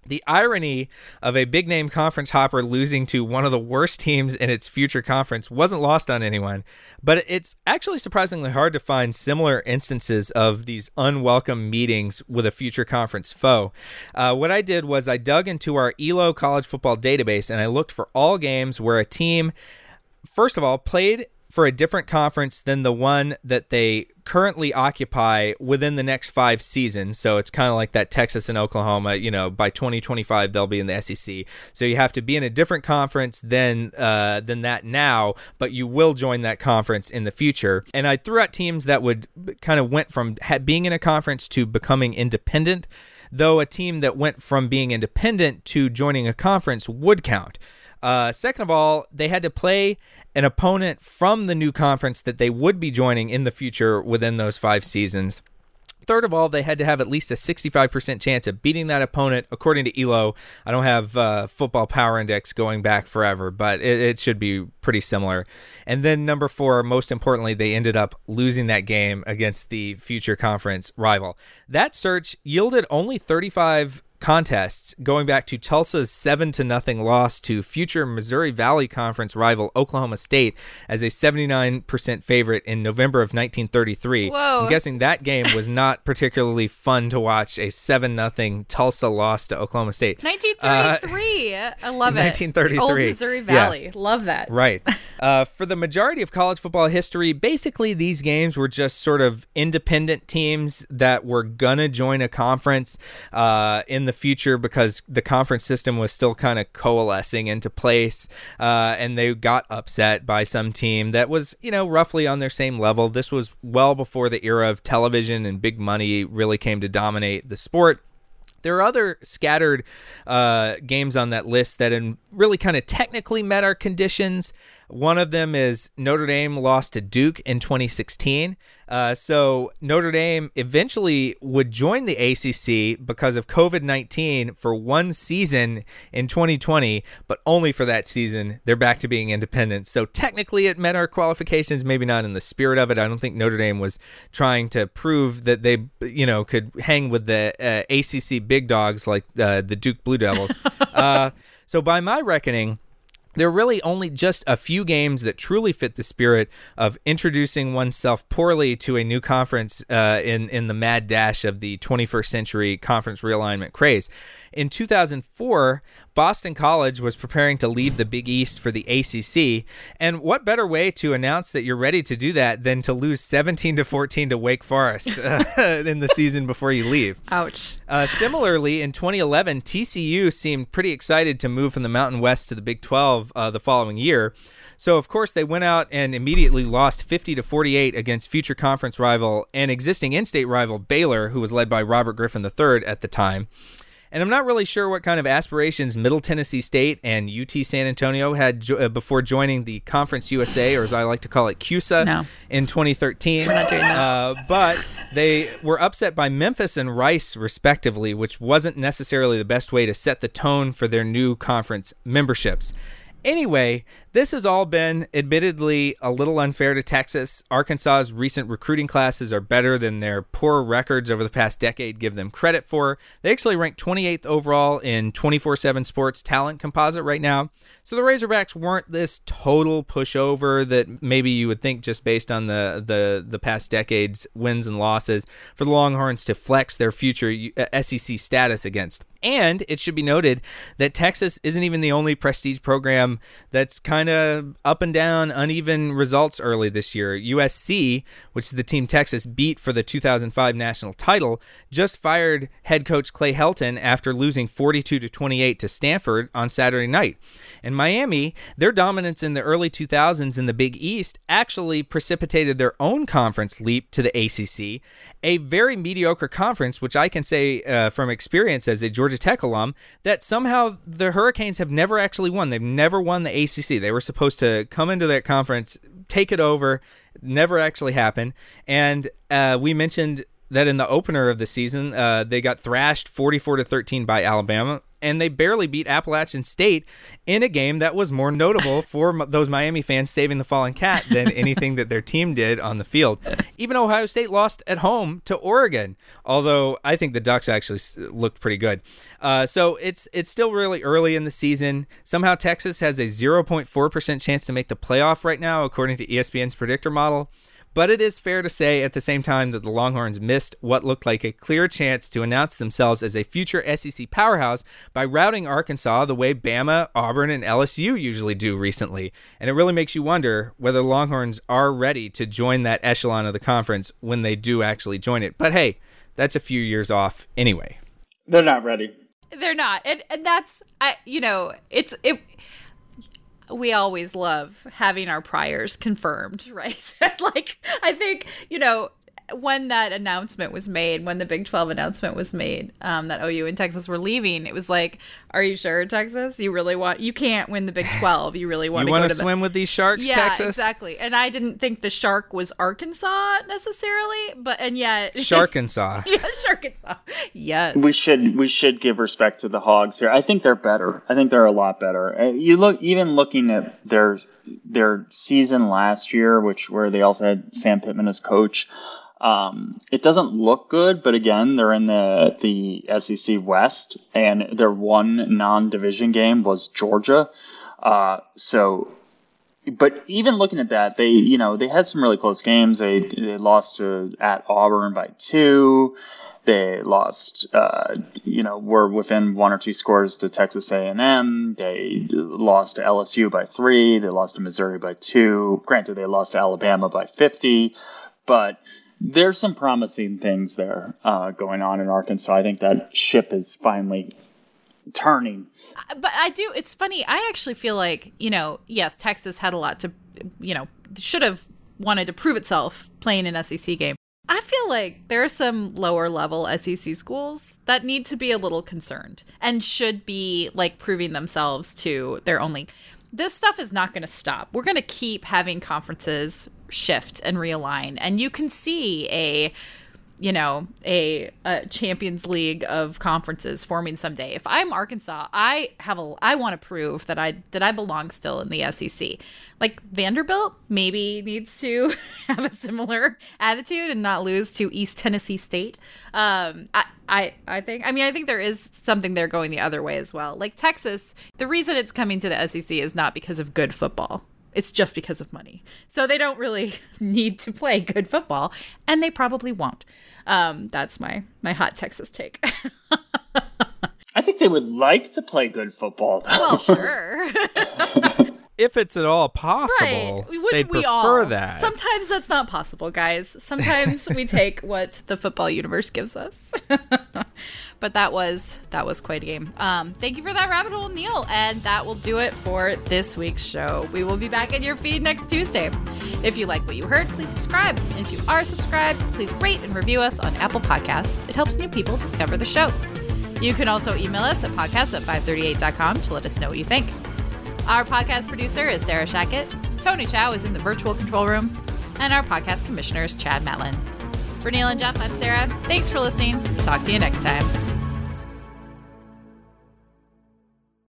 The irony of a big name conference hopper losing to one of the worst teams in its future conference wasn't lost on anyone, but it's actually surprisingly hard to find similar instances of these unwelcome meetings with a future conference foe. Uh, what I did was I dug into our ELO college football database and I looked for all games where a team, first of all, played for a different conference than the one that they currently occupy within the next five seasons. So it's kind of like that Texas and Oklahoma, you know, by 2025 they'll be in the SEC. So you have to be in a different conference than uh, than that now, but you will join that conference in the future. And I threw out teams that would kind of went from being in a conference to becoming independent, though a team that went from being independent to joining a conference would count. Uh, second of all, they had to play an opponent from the new conference that they would be joining in the future within those five seasons. Third of all, they had to have at least a 65% chance of beating that opponent, according to ELO. I don't have uh, football power index going back forever, but it, it, should be pretty similar. And then number four, most importantly, they ended up losing that game against the future conference rival. That search yielded only 35 contests, going back to Tulsa's seven to nothing loss to future Missouri Valley Conference rival Oklahoma State as a 79% favorite in November of 1933. Whoa. I'm guessing that game was not particularly fun to watch. A seven nothing Tulsa loss to Oklahoma State. 1933. I love it. 1933. Old Missouri Yeah. Valley. Love that. Right. [laughs] Uh, for the majority of college football history, basically these games were just sort of independent teams that were gonna join a conference uh, in the future because the conference system was still kind of coalescing into place, uh, and they got upset by some team that was, you know, roughly on their same level. This was well before the era of television and big money really came to dominate the sport. There are other scattered uh, games on that list that in really kind of technically met our conditions. One of them is Notre Dame lost to Duke in 2016. Uh, so Notre Dame eventually would join the ACC because of COVID 19 for one season in 2020, but only for that season. They're back to being independent. So technically, it met our qualifications. Maybe not in the spirit of it. I don't think Notre Dame was trying to prove that they, you know, could hang with the uh, ACC big dogs like uh, the Duke Blue Devils. [laughs] so by my reckoning there are really only just a few games that truly fit the spirit of introducing oneself poorly to a new conference uh, in in the mad dash of the 21st century conference realignment craze. In 2004, Boston College was preparing to leave the Big East for the ACC, and what better way to announce that you're ready to do that than to lose 17 to 14 to Wake Forest [laughs] uh, [laughs] in the season before you leave? Ouch. Uh, similarly, in 2011, TCU seemed pretty excited to move from the Mountain West to the Big 12 uh, the following year. So, of course, they went out and immediately lost 50 to 48 against future conference rival and existing in-state rival Baylor, who was led by Robert Griffin III at the time. And I'm not really sure what kind of aspirations Middle Tennessee State and UT San Antonio had jo- uh, before joining the Conference USA, or as I like to call it, CUSA, No. in 2013. We're not doing that. Uh, but they were upset by Memphis and Rice, respectively, which wasn't necessarily the best way to set the tone for their new conference memberships. Anyway, this has all been admittedly a little unfair to Texas. Arkansas's recent recruiting classes are better than their poor records over the past decade give them credit for. They actually rank 28th overall in 24 7 sports talent composite right now. So the Razorbacks weren't this total pushover that maybe you would think just based on the, the, the past decade's wins and losses for the Longhorns to flex their future uh, SEC status against. And it should be noted that Texas isn't even the only prestige program that's kind of up and down, uneven results early this year. USC, which is the team Texas beat for the 2005 national title, just fired head coach Clay Helton after losing 42 to 28 to Stanford on Saturday night. And Miami, their dominance in the early 2000s in the Big East actually precipitated their own conference leap to the ACC, a very mediocre conference, which I can say uh, from experience as a Georgia Tech alum, that somehow the Hurricanes have never actually won. They've never won the ACC. They were supposed to come into that conference, take it over, never actually happened. And uh, we mentioned that in the opener of the season, uh, they got thrashed 44 to 13 by Alabama, and they barely beat Appalachian State in a game that was more notable [laughs] for those Miami fans saving the fallen cat than [laughs] anything that their team did on the field. Even Ohio State lost at home to Oregon, although I think the Ducks actually looked pretty good. Uh, so it's it's still really early in the season. Somehow Texas has a 0.4% chance to make the playoff right now, according to ESPN's predictor model. But it is fair to say at the same time that the Longhorns missed what looked like a clear chance to announce themselves as a future SEC powerhouse by routing Arkansas the way Bama, Auburn, and LSU usually do recently. And it really makes you wonder whether the Longhorns are ready to join that echelon of the conference when they do actually join it. But hey, that's a few years off anyway. They're not ready. They're not. And and that's I you know, it's it we always love having our priors confirmed, right? [laughs] like I think, you know, when that announcement was made, when the Big 12 announcement was made, um, that OU and Texas were leaving, it was like, are you sure, Texas? You really want, you can't win the Big [laughs] 12. You really want You to want go to to the swim with these sharks, yeah, Texas? exactly. And I didn't think the shark was Arkansas necessarily, but, and yet. [laughs] Sharkansas. [laughs] yeah, Sharkansas. Yes. We should we should give respect to the Hogs here. I think they're better. I think they're a lot better. Uh, You look even looking at their their season last year, which where they also had Sam Pittman as coach. Um, it doesn't look good, but again, they're in the the SEC West, and their one non-division game was Georgia. Uh, so, but even looking at that, they you know they had some really close games. They they lost to at Auburn by two. They lost, uh, you know, were within one or two scores to Texas A&M. They lost to LSU by three. They lost to Missouri by two. Granted, they lost to Alabama by 50, but there's some promising things there uh, going on in Arkansas. I think that ship is finally turning. But I do. It's funny. I actually feel like you know, yes, Texas had a lot to, you know, should have wanted to prove itself playing an SEC game. I feel like there are some lower level SEC schools that need to be a little concerned and should be like proving themselves to their only. This stuff is not going to stop. We're going to keep having conferences shift and realign, and you can see a you know a, a, champions league of conferences forming someday if i'm arkansas i have a i want to prove that i that i belong still in the sec like vanderbilt maybe needs to [laughs] have a similar attitude and not lose to east tennessee state um i I, I think I mean I think there is something there going the other way as well. Like Texas, the reason it's coming to the SEC is not because of good football. It's just because of money. So they don't really [laughs] need to play good football, and they probably won't. Um, that's my my hot Texas take. [laughs] I think they would like to play good football. Though. Well, sure. [laughs] if it's at all possible, right. they'd we prefer all? that. Sometimes that's not possible, guys. Sometimes we [laughs] take what the football universe gives us. [laughs] but that was that was quite a game. Um, thank you for that rabbit hole, Neil, and that will do it for this week's show. We will be back in your feed next Tuesday. If you like what you heard, please subscribe. And if you are subscribed, please rate and review us on Apple Podcasts. It helps new people discover the show. You can also email us at podcast at 538.com to let us know what you think. Our podcast producer is Sarah Shackett. Tony Chow is in the virtual control room. And our podcast commissioner is Chad Matlin. For Neil and Jeff, I'm Sarah. Thanks for listening. Talk to you next time.